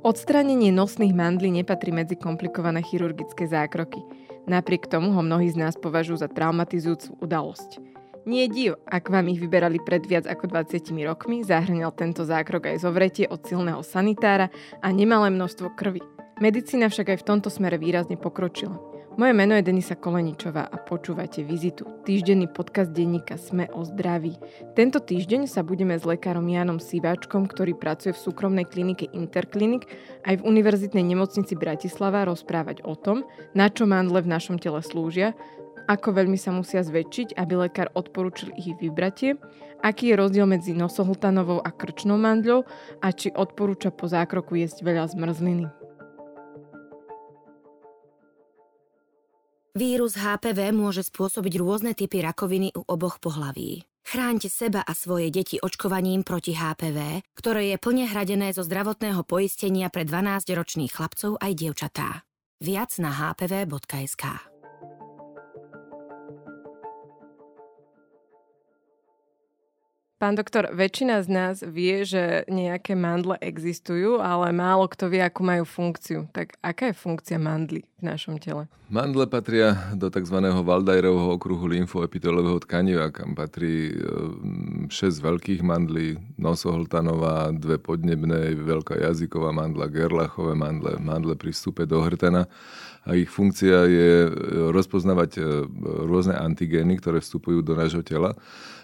Odstránenie nosných mandlí nepatrí medzi komplikované chirurgické zákroky. Napriek tomu ho mnohí z nás považujú za traumatizujúcu udalosť. Nie div, ak vám ich vyberali pred viac ako 20 rokmi, zahrňal tento zákrok aj zovretie od silného sanitára a nemalé množstvo krvi. Medicína však aj v tomto smere výrazne pokročila. Moje meno je Denisa Koleničová a počúvate Vizitu, týždenný podcast denníka Sme o zdraví. Tento týždeň sa budeme s lekárom Janom Siváčkom, ktorý pracuje v súkromnej klinike Interklinik aj v Univerzitnej nemocnici Bratislava rozprávať o tom, na čo mandle v našom tele slúžia, ako veľmi sa musia zväčšiť, aby lekár odporúčil ich vybratie, aký je rozdiel medzi nosohltanovou a krčnou mandľou a či odporúča po zákroku jesť veľa zmrzliny. Vírus HPV môže spôsobiť rôzne typy rakoviny u oboch pohlaví. Chráňte seba a svoje deti očkovaním proti HPV, ktoré je plne hradené zo zdravotného poistenia pre 12-ročných chlapcov aj dievčatá. Viac na hpv.sk. Pán doktor, väčšina z nás vie, že nejaké mandle existujú, ale málo kto vie, akú majú funkciu. Tak aká je funkcia mandly v našom tele? Mandle patria do tzv. Valdajrovho okruhu lymfoepitelového tkaniva, kam patrí 6 e, veľkých mandlí, nosohltanová, dve podnebné, veľká jazyková mandla, gerlachové mandle, mandle pri vstupe do hrtana a ich funkcia je e, rozpoznávať e, rôzne antigény, ktoré vstupujú do nášho tela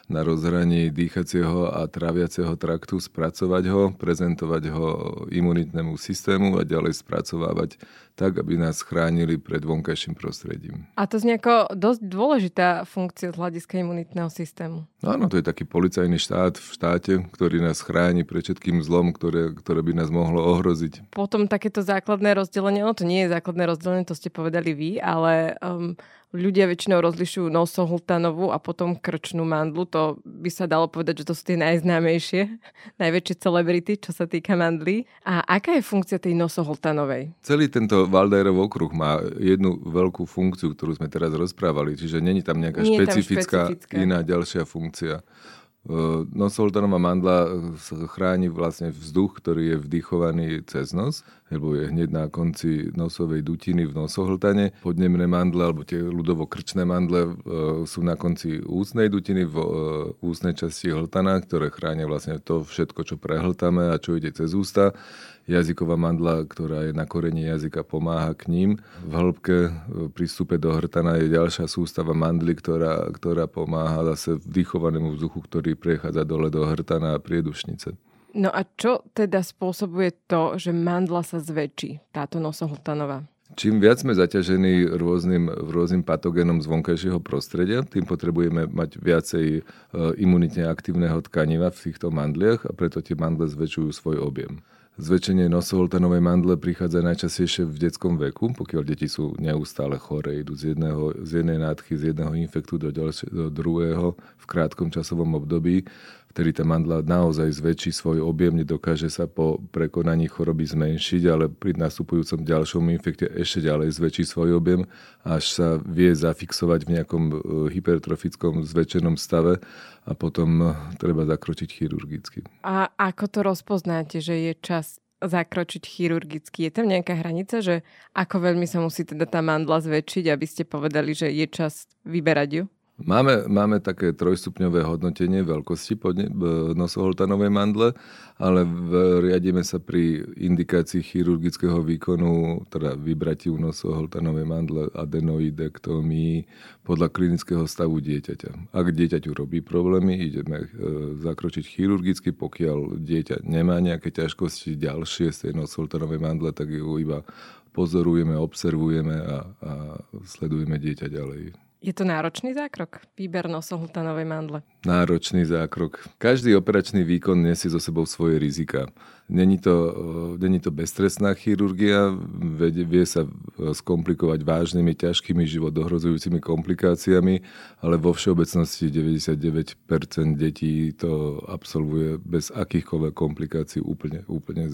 na rozhraní dýchacieho a tráviaceho traktu, spracovať ho, prezentovať ho imunitnému systému a ďalej spracovávať tak, aby nás chránili pred vonkajším prostredím. A to znie ako dosť dôležitá funkcia z hľadiska imunitného systému. Áno, to je taký policajný štát v štáte, ktorý nás chráni pred všetkým zlom, ktoré, ktoré by nás mohlo ohroziť. Potom takéto základné rozdelenie, no to nie je základné rozdelenie, to ste povedali vy, ale um, ľudia väčšinou rozlišujú nosohltanovú a potom krčnú mandlu. To by sa dalo povedať, že to sú tie najznámejšie, najväčšie celebrity, čo sa týka mandly. A aká je funkcia tej nosohltanovej? Celý tento Valdajrov okruh má jednu veľkú funkciu, ktorú sme teraz rozprávali, čiže není tam nejaká Nie špecifická, tam špecifická iná ďalšia funkcia. Nosoltanová mandla chráni vlastne vzduch, ktorý je vdychovaný cez nos, lebo je hneď na konci nosovej dutiny v nosohltane. Podnemné mandle, alebo tie ľudovo-krčné mandle e, sú na konci ústnej dutiny v e, ústnej časti hltana, ktoré chránia vlastne to všetko, čo prehltame a čo ide cez ústa jazyková mandla, ktorá je na koreni jazyka, pomáha k ním. V hĺbke e, pri vstupe do hrtana je ďalšia sústava mandly, ktorá, ktorá pomáha zase vdychovanému vzduchu, ktorý prechádza dole do hrtana a priedušnice. No a čo teda spôsobuje to, že mandla sa zväčší, táto nosohltanová? Čím viac sme zaťažení rôznym, rôznym patogénom z vonkajšieho prostredia, tým potrebujeme mať viacej e, imunitne aktívneho tkaniva v týchto mandliach a preto tie mandle zväčšujú svoj objem. Zväčšenie nosoholtanovej mandle prichádza najčastejšie v detskom veku, pokiaľ deti sú neustále chore, idú z, jedného, z jednej nádchy, z jedného infektu do, ďalšie, do druhého v krátkom časovom období vtedy tá mandla naozaj zväčší svoj objem, nedokáže sa po prekonaní choroby zmenšiť, ale pri nastupujúcom ďalšom infekte ešte ďalej zväčší svoj objem, až sa vie zafixovať v nejakom e, hypertrofickom zväčšenom stave a potom e, treba zakročiť chirurgicky. A ako to rozpoznáte, že je čas zakročiť chirurgicky? Je tam nejaká hranica, že ako veľmi sa musí teda tá mandla zväčšiť, aby ste povedali, že je čas vyberať ju? Máme, máme také trojstupňové hodnotenie veľkosti podne, nosoholtanovej mandle, ale riadíme sa pri indikácii chirurgického výkonu, teda vybratiu nosoholtanovej mandle, adenoidektomii podľa klinického stavu dieťaťa. Ak dieťaťu robí problémy, ideme e, zakročiť chirurgicky, pokiaľ dieťa nemá nejaké ťažkosti ďalšie z tej nosoholtanovej mandle, tak ju iba pozorujeme, observujeme a, a sledujeme dieťa ďalej. Je to náročný zákrok? Výber nosohltanovej mandle? Náročný zákrok. Každý operačný výkon nesie so sebou svoje rizika. Není to, e, není to beztrestná chirurgia, vie sa e, skomplikovať vážnymi, ťažkými, život dohrozujúcimi komplikáciami, ale vo všeobecnosti 99% detí to absolvuje bez akýchkoľvek komplikácií úplne, úplne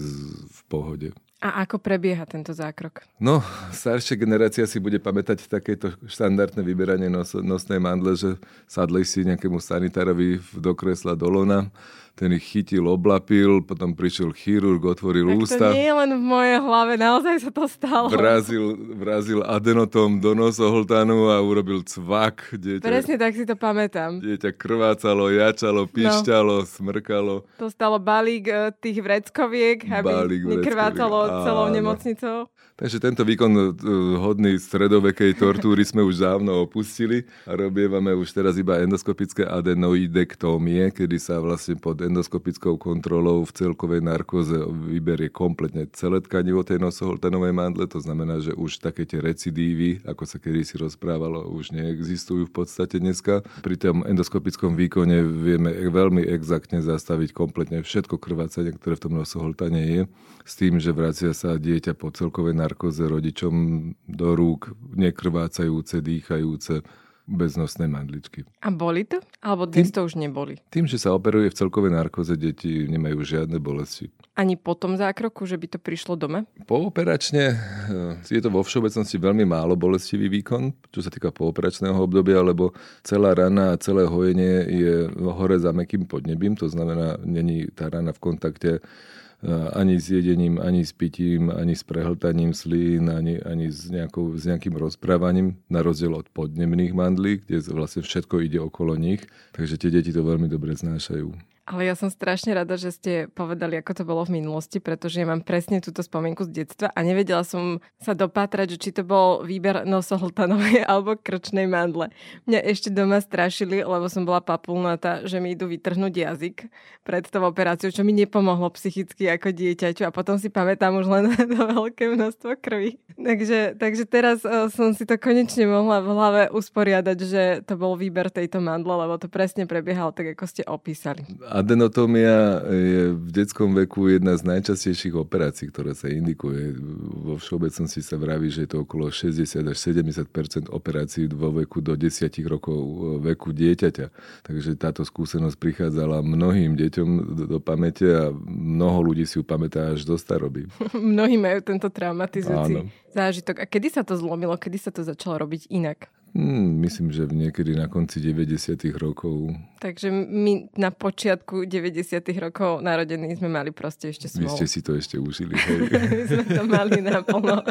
v pohode. A ako prebieha tento zákrok? No, staršia generácia si bude pamätať takéto štandardné vyberanie nos, nosnej mandle, že sadli si nejakému sanitárovi do kresla do lona, ten ich chytil, oblapil, potom prišiel chirurg, otvoril tak ústa. to nie je len v mojej hlave, naozaj sa to stalo. Vrazil, vrazil adenotom do nosohltanu a urobil cvak. Dieťa, Presne tak si to pamätám. Dieťa krvácalo, jačalo, no. pišťalo, no. smrkalo. To stalo balík e, tých vreckoviek, aby balík nekrvácalo celou nemocnicou. Takže tento výkon e, hodný stredovekej tortúry sme už dávno opustili a robievame už teraz iba endoskopické adenoidektómie, kedy sa vlastne pod endoskopickou kontrolou v celkovej narkoze vyberie kompletne celé tkanivo tej nosoholtanovej mandle, to znamená, že už také tie recidívy, ako sa kedysi rozprávalo, už neexistujú v podstate dneska. Pri tom endoskopickom výkone vieme veľmi exaktne zastaviť kompletne všetko krvácanie, ktoré v tom nosoholtane je, s tým, že vracia sa dieťa po celkovej narkoze rodičom do rúk, nekrvácajúce, dýchajúce, beznosné mandličky. A boli to? Alebo dnes tým, to už neboli? Tým, že sa operuje v celkovej narkoze, deti nemajú žiadne bolesti. Ani po tom zákroku, že by to prišlo dome? Pooperačne eh, je to vo všeobecnosti veľmi málo bolestivý výkon, čo sa týka pooperačného obdobia, lebo celá rana a celé hojenie je hore za mekým podnebím, to znamená, není tá rana v kontakte ani s jedením, ani s pitím, ani s prehltaním slín, ani, ani s, nejakou, s nejakým rozprávaním, na rozdiel od podnemných mandlí, kde vlastne všetko ide okolo nich, takže tie deti to veľmi dobre znášajú. Ale ja som strašne rada, že ste povedali, ako to bolo v minulosti, pretože ja mám presne túto spomienku z detstva a nevedela som sa dopátrať, že či to bol výber nosohltanovej alebo krčnej mandle. Mňa ešte doma strašili, lebo som bola papulnatá, že mi idú vytrhnúť jazyk pred tou operáciou, čo mi nepomohlo psychicky ako dieťaťu a potom si pamätám už len to veľké množstvo krvi. Takže, takže teraz uh, som si to konečne mohla v hlave usporiadať, že to bol výber tejto mandle, lebo to presne prebiehalo tak, ako ste opísali Adenotómia je v detskom veku jedna z najčastejších operácií, ktorá sa indikuje. Vo všeobecnosti sa vraví, že je to okolo 60 až 70% operácií vo veku do 10 rokov veku dieťaťa. Takže táto skúsenosť prichádzala mnohým deťom do, do pamäte a mnoho ľudí si ju pamätá až do staroby. Mnohí majú tento traumatizujúci zážitok. A kedy sa to zlomilo? Kedy sa to začalo robiť inak? Hmm, myslím, že niekedy na konci 90. rokov. Takže my na počiatku 90. rokov narodení sme mali proste ešte smolu. Vy ste si to ešte užili. Hej. my sme to mali naplno.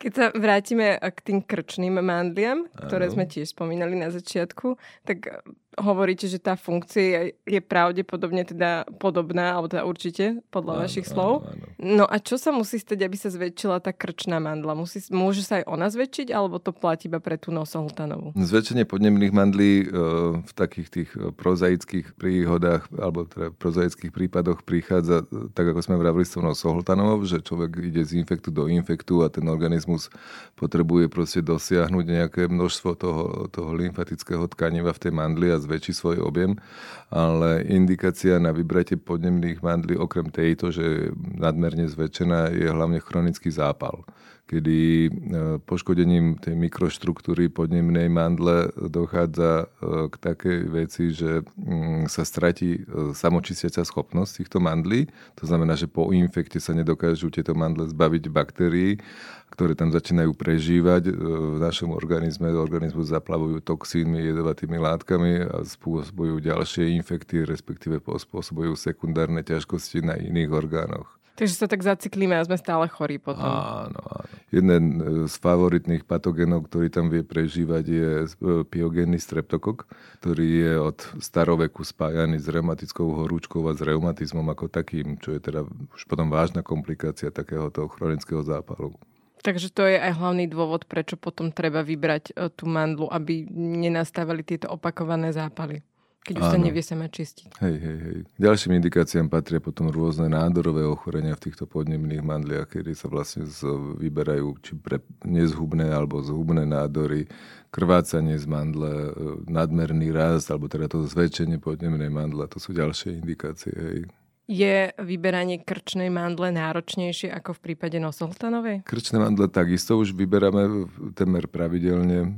Keď sa vrátime k tým krčným mandliam, ktoré sme tiež spomínali na začiatku, tak hovoríte, že tá funkcia je pravdepodobne teda podobná, alebo teda určite, podľa áno, vašich slov. Áno, áno. No a čo sa musí stať, aby sa zväčšila tá krčná mandla? Musí, môže sa aj ona zväčšiť, alebo to platí iba pre tú nosohltanovú? Zväčšenie podnemných mandlí e, v takých tých e, prozaických príhodách, alebo teda prozaických prípadoch prichádza, e, tak ako sme vravili s tou nosohltanovou, že človek ide z infektu do infektu a ten organizmus potrebuje proste dosiahnuť nejaké množstvo toho, toho lymfatického tkaniva v tej mandli a zväčší svoj objem, ale indikácia na vybratie podnemných mandlí okrem tejto, že je nadmerne zväčšená, je hlavne chronický zápal kedy e, poškodením tej mikroštruktúry podnemnej mandle dochádza e, k takej veci, že mm, sa stratí e, samočistiaca schopnosť týchto mandlí. To znamená, že po infekte sa nedokážu tieto mandle zbaviť baktérií, ktoré tam začínajú prežívať v našom organizme. Organizmus zaplavujú toxínmi, jedovatými látkami a spôsobujú ďalšie infekty, respektíve spôsobujú sekundárne ťažkosti na iných orgánoch. Takže sa tak zaciklíme a sme stále chorí potom. Áno, áno. Jeden z favoritných patogenov, ktorý tam vie prežívať, je e, piogénny streptokok, ktorý je od staroveku spájaný s reumatickou horúčkou a s reumatizmom ako takým, čo je teda už potom vážna komplikácia takéhoto chronického zápalu. Takže to je aj hlavný dôvod, prečo potom treba vybrať e, tú mandlu, aby nenastávali tieto opakované zápaly. Keď už Áno. sa nevie sama čistiť. Hej, hej, hej. Ďalším indikáciám patria potom rôzne nádorové ochorenia v týchto podnemných mandliach, kedy sa vlastne vyberajú či pre nezhubné alebo zhubné nádory, krvácanie z mandle, e, nadmerný rast, alebo teda to zväčšenie podnemnej mandle. To sú ďalšie indikácie. Hej. Je vyberanie krčnej mandle náročnejšie ako v prípade nosohltanovej? Krčné mandle takisto už vyberáme temer pravidelne e,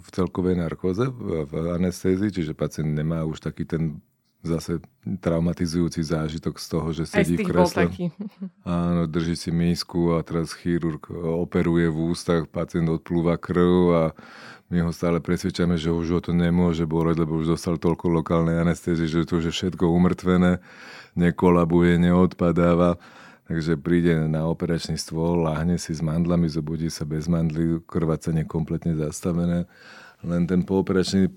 v celkovej narkóze, v anestézii, čiže pacient nemá už taký ten zase traumatizujúci zážitok z toho, že sedí v kresle. Áno, drží si mísku a teraz chirurg operuje v ústach, pacient odplúva krv a my ho stále presvedčame, že už ho to nemôže boleť, lebo už dostal toľko lokálnej anestézie, že to už je všetko umrtvené, nekolabuje, neodpadáva. Takže príde na operačný stôl, láhne si s mandlami, zobudí sa bez mandly, krvácanie kompletne zastavené len ten pooperačný e,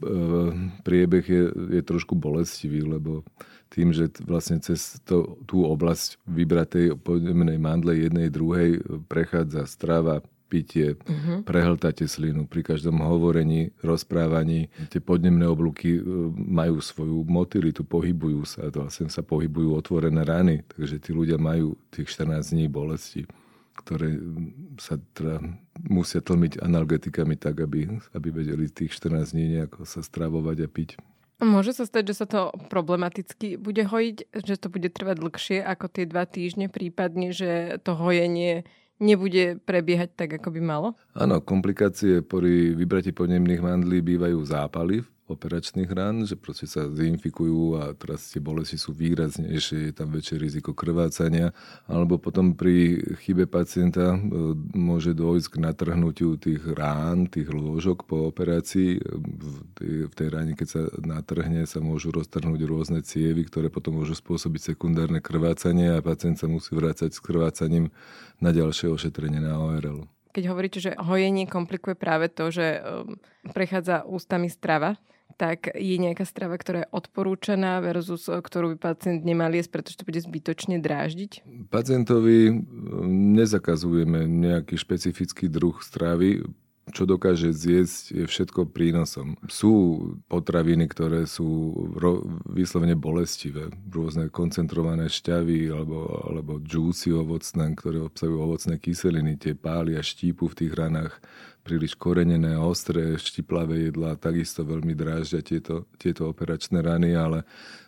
priebeh je, je trošku bolestivý, lebo tým, že vlastne cez to, tú oblasť vybratej podnemnej mandle jednej, druhej prechádza strava, pitie, uh-huh. prehltáte slinu. Pri každom hovorení, rozprávaní tie podnemné oblúky e, majú svoju motilitu, pohybujú sa. Vlastne sa pohybujú otvorené rany, takže tí ľudia majú tých 14 dní bolesti ktoré sa teda musia tlmiť analgetikami tak, aby, aby vedeli tých 14 dní nejako sa stravovať a piť. Môže sa stať, že sa to problematicky bude hojiť, že to bude trvať dlhšie ako tie dva týždne, prípadne, že to hojenie nebude prebiehať tak, ako by malo? Áno, komplikácie pri vybratí podnemných mandlí bývajú zápaly v operačných rán, že proste sa zinfikujú a teraz tie bolesti sú výraznejšie, je tam väčšie riziko krvácania, alebo potom pri chybe pacienta e, môže dôjsť k natrhnutiu tých rán, tých lôžok po operácii. V tej, v tej ráne, keď sa natrhne, sa môžu roztrhnúť rôzne cievy, ktoré potom môžu spôsobiť sekundárne krvácanie a pacient sa musí vrácať s krvácaním na ďalšie ošetrenie na ORL keď hovoríte, že hojenie komplikuje práve to, že um, prechádza ústami strava, tak je nejaká strava, ktorá je odporúčaná versus e, ktorú by pacient nemal jesť, pretože to bude zbytočne dráždiť? Pacientovi e, nezakazujeme nejaký špecifický druh stravy, čo dokáže zjesť, je všetko prínosom. Sú potraviny, ktoré sú vyslovene bolestivé. Rôzne koncentrované šťavy alebo, alebo džúsy ovocné, ktoré obsahujú ovocné kyseliny, tie pália štípu v tých ranách príliš korenené, ostré, štiplavé jedlá takisto veľmi dráždia tieto, tieto operačné rany, ale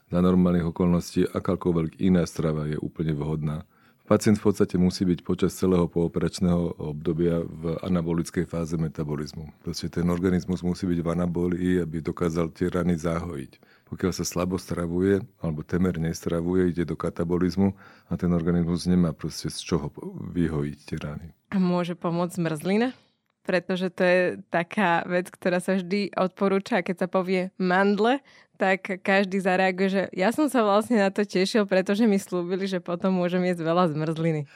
za normálnych okolností akákoľvek iná strava je úplne vhodná. Pacient v podstate musí byť počas celého pooperačného obdobia v anabolickej fáze metabolizmu. Proste ten organizmus musí byť v anabolii, aby dokázal tie rany zahojiť. Pokiaľ sa slabo stravuje alebo temer nestravuje, ide do katabolizmu a ten organizmus nemá proste z čoho vyhojiť tie rany. A môže pomôcť zmrzlina? Pretože to je taká vec, ktorá sa vždy odporúča, keď sa povie mandle, tak každý zareaguje, že ja som sa vlastne na to tešil, pretože mi slúbili, že potom môžem jesť veľa zmrzliny. E,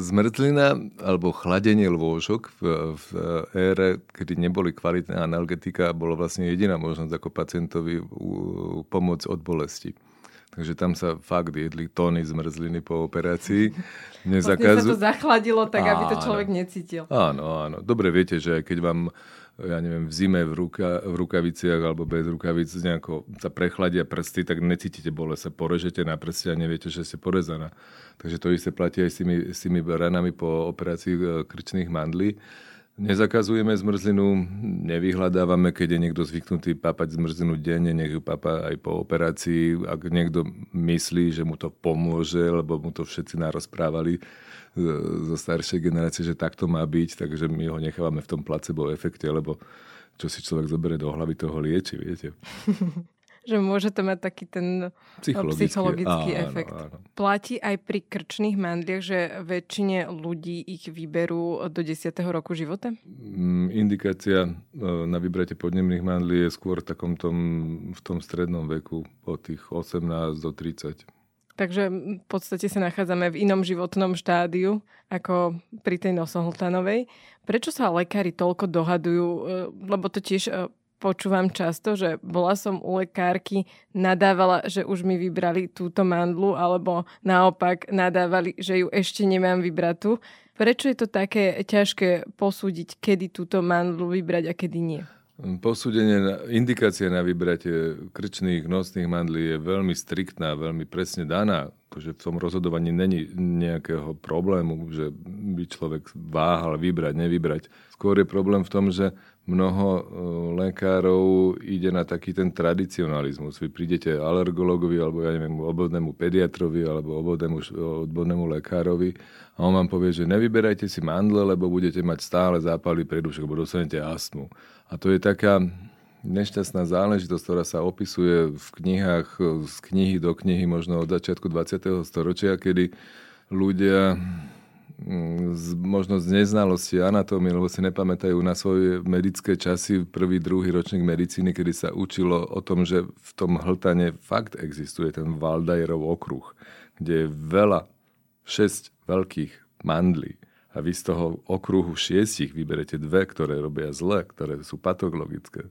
zmrzlina alebo chladenie lôžok v, v ére, kedy neboli kvalitné analgetika, bolo vlastne jediná možnosť ako pacientovi pomôcť od bolesti. Takže tam sa fakt jedli tóny zmrzliny po operácii. Nezakazu... Vlastne sa to zachladilo tak, áno, aby to človek necítil. Áno, áno. Dobre viete, že keď vám ja neviem, v zime v, ruka, v rukaviciach alebo bez rukavic nejako sa prechladia prsty, tak necítite bole, sa porežete na prste a neviete, že ste porezaná. Takže to isté platí aj s tými, s tými ranami po operácii e, krčných mandlí. Nezakazujeme zmrzlinu, nevyhľadávame, keď je niekto zvyknutý papať zmrzlinu denne, nech ju papa aj po operácii. Ak niekto myslí, že mu to pomôže, lebo mu to všetci narozprávali e, zo staršej generácie, že takto má byť, takže my ho nechávame v tom placebo efekte, lebo čo si človek zoberie do hlavy, toho lieči, viete. že môže to mať taký ten psychologický, psychologický áno, efekt. Áno. Platí aj pri krčných mandliach, že väčšine ľudí ich vyberú do 10. roku života? Mm, indikácia e, na vybratie podnemných mandlí je skôr v takom tom, v tom strednom veku, od tých 18 do 30. Takže v podstate sa nachádzame v inom životnom štádiu ako pri tej nosohltanovej. Prečo sa lekári toľko dohadujú? E, lebo to tiež e, počúvam často, že bola som u lekárky, nadávala, že už mi vybrali túto mandlu, alebo naopak nadávali, že ju ešte nemám vybratú. Prečo je to také ťažké posúdiť, kedy túto mandlu vybrať a kedy nie? Posúdenie, indikácia na vybratie krčných nosných mandlí je veľmi striktná, veľmi presne daná. Akože v tom rozhodovaní není nejakého problému, že by človek váhal vybrať, nevybrať. Skôr je problém v tom, že mnoho e, lekárov ide na taký ten tradicionalizmus. Vy prídete alergologovi, alebo ja neviem, obvodnému pediatrovi, alebo obvodnému, obvodnému lekárovi a on vám povie, že nevyberajte si mandle, lebo budete mať stále zápaly predušek, lebo dostanete astmu. A to je taká, nešťastná záležitosť, ktorá sa opisuje v knihách, z knihy do knihy možno od začiatku 20. storočia, kedy ľudia z, možno z neznalosti anatómie, lebo si nepamätajú na svoje medické časy, prvý, druhý ročník medicíny, kedy sa učilo o tom, že v tom hltane fakt existuje ten Valdajerov okruh, kde je veľa, šesť veľkých mandlí a vy z toho okruhu šiestich vyberete dve, ktoré robia zle, ktoré sú patologické.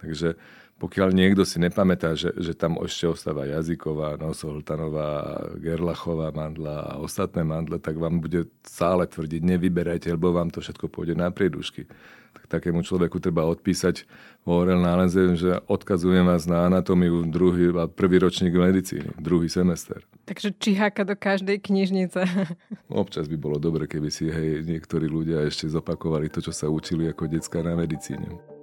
Takže pokiaľ niekto si nepamätá, že, že tam ešte ostáva jazyková, nosohltanová, gerlachová mandla a ostatné mandle, tak vám bude stále tvrdiť, nevyberajte, lebo vám to všetko pôjde na priedušky tak takému človeku treba odpísať vo orel náleзе, že odkazujem vás na anatómiu druhý a prvý ročník medicíny, druhý semester. Takže čiháka do každej knižnice. Občas by bolo dobre, keby si hej, niektorí ľudia ešte zopakovali to, čo sa učili ako detská na medicíne.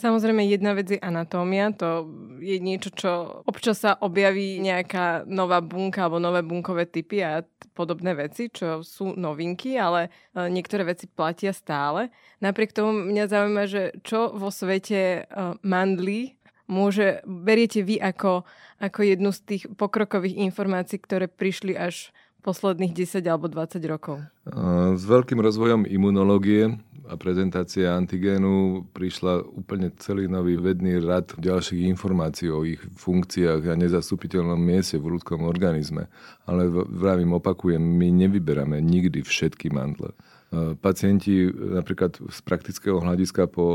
Samozrejme, jedna vec je anatómia, to je niečo, čo občas sa objaví nejaká nová bunka alebo nové bunkové typy a podobné veci, čo sú novinky, ale e, niektoré veci platia stále. Napriek tomu mňa zaujíma, že čo vo svete e, mandlí môže, beriete vy ako, ako jednu z tých pokrokových informácií, ktoré prišli až posledných 10 alebo 20 rokov? S veľkým rozvojom imunológie a prezentácia antigénu prišla úplne celý nový vedný rad ďalších informácií o ich funkciách a nezastupiteľnom mieste v ľudskom organizme. Ale vravím, opakujem, my nevyberáme nikdy všetky mandle. Pacienti napríklad z praktického hľadiska po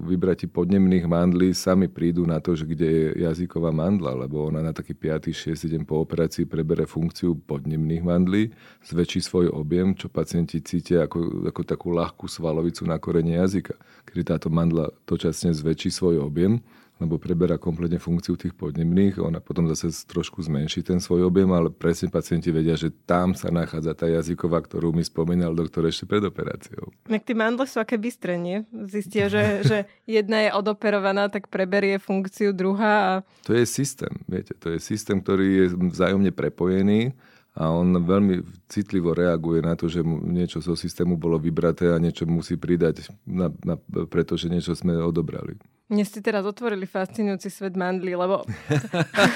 vybratí podnemných mandlí sami prídu na to, že kde je jazyková mandla, lebo ona na taký 5. 6. deň po operácii prebere funkciu podnemných mandlí, zväčší svoj objem, čo pacienti cítia ako, ako takú ľahkú svalovicu na korene jazyka. Kedy táto mandla dočasne zväčší svoj objem, lebo preberá kompletne funkciu tých podnebných, ona potom zase trošku zmenší ten svoj objem, ale presne pacienti vedia, že tam sa nachádza tá jazyková, ktorú mi spomínal doktor ešte pred operáciou. Tak tie mandle sú aké bystré, nie? Zistia, že, že jedna je odoperovaná, tak preberie funkciu druhá. A... To je systém, viete, to je systém, ktorý je vzájomne prepojený a on veľmi citlivo reaguje na to, že niečo zo systému bolo vybraté a niečo musí pridať, na, na, pretože niečo sme odobrali. Mne ste teraz otvorili fascinujúci svet mandlí, lebo...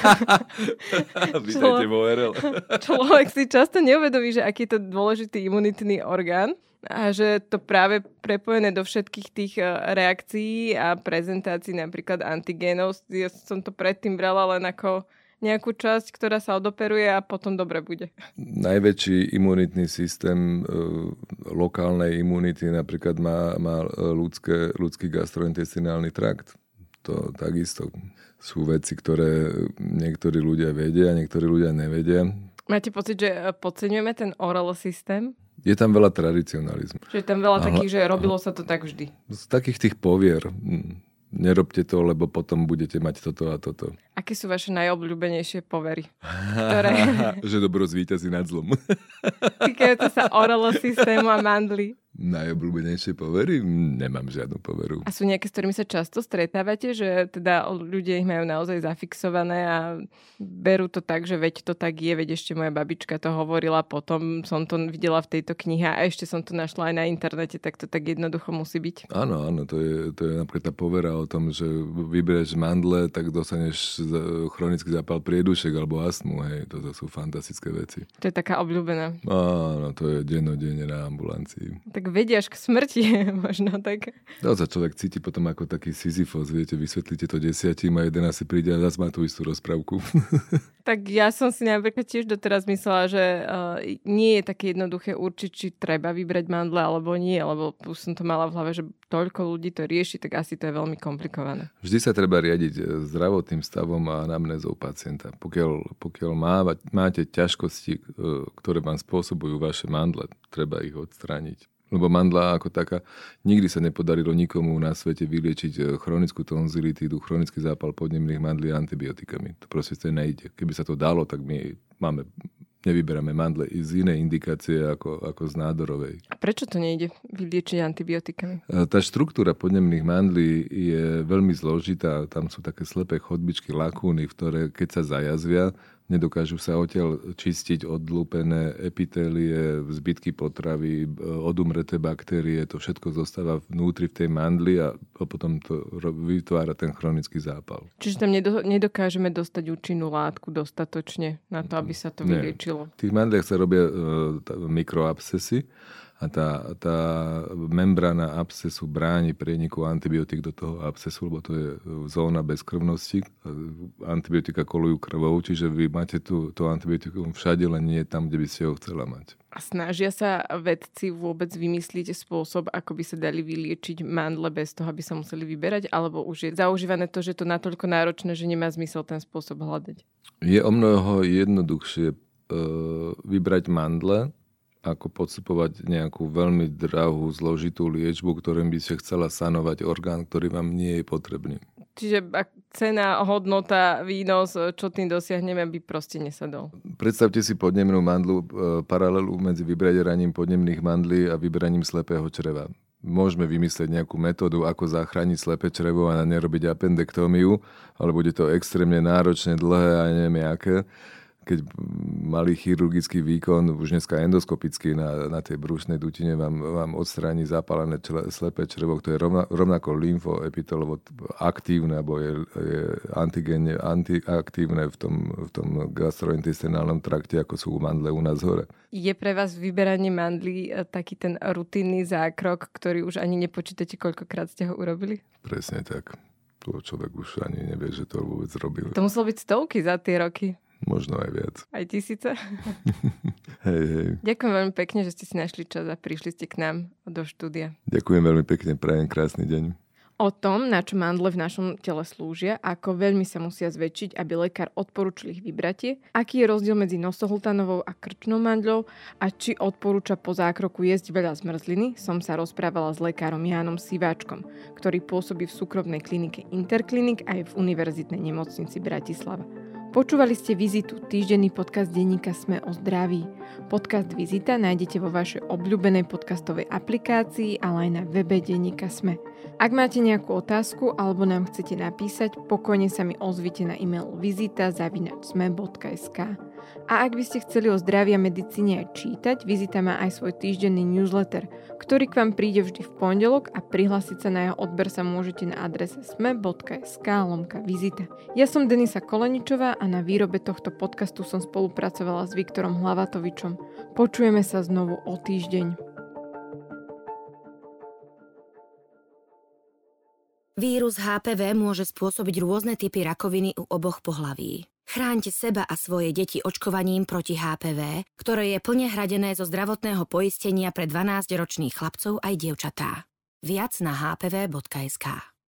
Vítajte vo RL. človek si často neuvedomí, že aký je to dôležitý imunitný orgán a že to práve prepojené do všetkých tých e, reakcií a prezentácií napríklad antigénov. Ja som to predtým brala len ako nejakú časť, ktorá sa odoperuje a potom dobre bude. Najväčší imunitný systém e, lokálnej imunity napríklad má, má ľudské, ľudský gastrointestinálny trakt. To takisto sú veci, ktoré niektorí ľudia vedia a niektorí ľudia nevedia. Máte pocit, že e, podceňujeme ten oral systém? Je tam veľa tradicionalizmu. Že je tam veľa takých, že robilo sa to tak vždy. Z takých tých povier nerobte to, lebo potom budete mať toto a toto. Aké sú vaše najobľúbenejšie povery? Ktoré... že dobro zvýťazí nad zlom. Týkajúce sa oralo systému a mandly. Najobľúbenejšie povery? Nemám žiadnu poveru. A sú nejaké, s ktorými sa často stretávate, že teda ľudia ich majú naozaj zafixované a berú to tak, že veď to tak je, veď ešte moja babička to hovorila, potom som to videla v tejto knihe a ešte som to našla aj na internete, tak to tak jednoducho musí byť. Áno, áno, to je, to je napríklad tá povera o tom, že vybereš mandle, tak dostaneš chronický zápal priedušek alebo astmu, hej, toto sú fantastické veci. To je taká obľúbená. Áno, to je dennodenne na ambulancii. Tak vedia až k smrti, možno tak. No, sa človek cíti potom ako taký Sisyfos, viete, vysvetlíte to desiatím a jeden asi príde a zase má tú istú rozprávku. tak ja som si napríklad tiež doteraz myslela, že uh, nie je také jednoduché určiť, či treba vybrať mandle alebo nie, lebo som to mala v hlave, že toľko ľudí to rieši, tak asi to je veľmi komplikované. Vždy sa treba riadiť e, zdravotným stavom a anamnézou pacienta. Pokiaľ, pokiaľ má, máte ťažkosti, e, ktoré vám spôsobujú vaše mandle, treba ich odstrániť. Lebo mandla ako taká, nikdy sa nepodarilo nikomu na svete vyliečiť eh, chronickú tonzilitídu, chronický zápal podnemných mandlí antibiotikami. To proste to nejde. Keby sa to dalo, tak my máme nevyberáme mandle i z inej indikácie ako, ako z nádorovej. A prečo to nejde vyliečiť antibiotikami? E, tá štruktúra podnemných mandlí je veľmi zložitá. Tam sú také slepé chodbičky, lakúny, v ktoré keď sa zajazvia, nedokážu sa odtiaľ čistiť odlúpené epitélie, zbytky potravy, e, odumreté baktérie, to všetko zostáva vnútri v tej mandli a potom to vytvára ten chronický zápal. Čiže tam nedokážeme dostať účinnú látku dostatočne na to, aby sa to vyliečilo? V tých mandliach sa robia uh, mikroabsesy a tá, tá membrána abscesu bráni preniku antibiotík do toho abscesu, lebo to je zóna bezkrvnosti. Antibiotika kolujú krvou, čiže vy máte tu, to antibiotikum všade, len nie tam, kde by ste ho chcela mať. A snažia sa vedci vôbec vymyslieť spôsob, ako by sa dali vyliečiť mandle bez toho, aby sa museli vyberať? Alebo už je zaužívané to, že to natoľko náročné, že nemá zmysel ten spôsob hľadať? Je o mnoho jednoduchšie e, vybrať mandle, ako podstupovať nejakú veľmi drahú, zložitú liečbu, ktorým by ste chcela sanovať orgán, ktorý vám nie je potrebný. Čiže cena, hodnota, výnos, čo tým dosiahneme, by proste nesadol. Predstavte si podnemnú mandlu, e, paralelu medzi vyberaním podnemných mandlí a vyberaním slepého čreva. Môžeme vymyslieť nejakú metódu, ako zachrániť slepé črevo a nerobiť appendektómiu, ale bude to extrémne náročne, dlhé a neviem aké keď malý chirurgický výkon, už dneska endoskopický na, na tej brúšnej dutine vám, vám odstráni zapálené čle, slepé črevo, to je rovna, rovnako lymfoepitelovo aktívne, alebo je, je antigénne antiaktívne v tom, v tom gastrointestinálnom trakte, ako sú mandle u nás hore. Je pre vás vyberanie mandlí e, taký ten rutinný zákrok, ktorý už ani nepočítate, koľkokrát ste ho urobili? Presne tak. To človek už ani nevie, že to vôbec robil. To muselo byť stovky za tie roky. Možno aj viac. Aj tisíce? hej, hej. Ďakujem veľmi pekne, že ste si našli čas a prišli ste k nám do štúdia. Ďakujem veľmi pekne, prajem krásny deň. O tom, na čo mandle v našom tele slúžia, ako veľmi sa musia zväčšiť, aby lekár odporúčil ich vybratie, aký je rozdiel medzi nosohltanovou a krčnou mandľou a či odporúča po zákroku jesť veľa zmrzliny, som sa rozprávala s lekárom Jánom Siváčkom, ktorý pôsobí v súkromnej klinike Interklinik aj v Univerzitnej nemocnici Bratislava. Počúvali ste Vizitu, týždenný podcast denníka Sme o zdraví. Podcast Vizita nájdete vo vašej obľúbenej podcastovej aplikácii, ale aj na webe denníka Sme. Ak máte nejakú otázku alebo nám chcete napísať, pokojne sa mi ozvite na e-mail vizita.sme.sk. A ak by ste chceli o zdraví a medicíne aj čítať, Vizita má aj svoj týždenný newsletter, ktorý k vám príde vždy v pondelok a prihlásiť sa na jeho odber sa môžete na adrese sme.sk lomka vizita. Ja som Denisa Koleničová a na výrobe tohto podcastu som spolupracovala s Viktorom Hlavatovičom. Počujeme sa znovu o týždeň. Vírus HPV môže spôsobiť rôzne typy rakoviny u oboch pohlaví. Chráňte seba a svoje deti očkovaním proti HPV, ktoré je plne hradené zo zdravotného poistenia pre 12-ročných chlapcov aj dievčatá. Viac na hpv.sk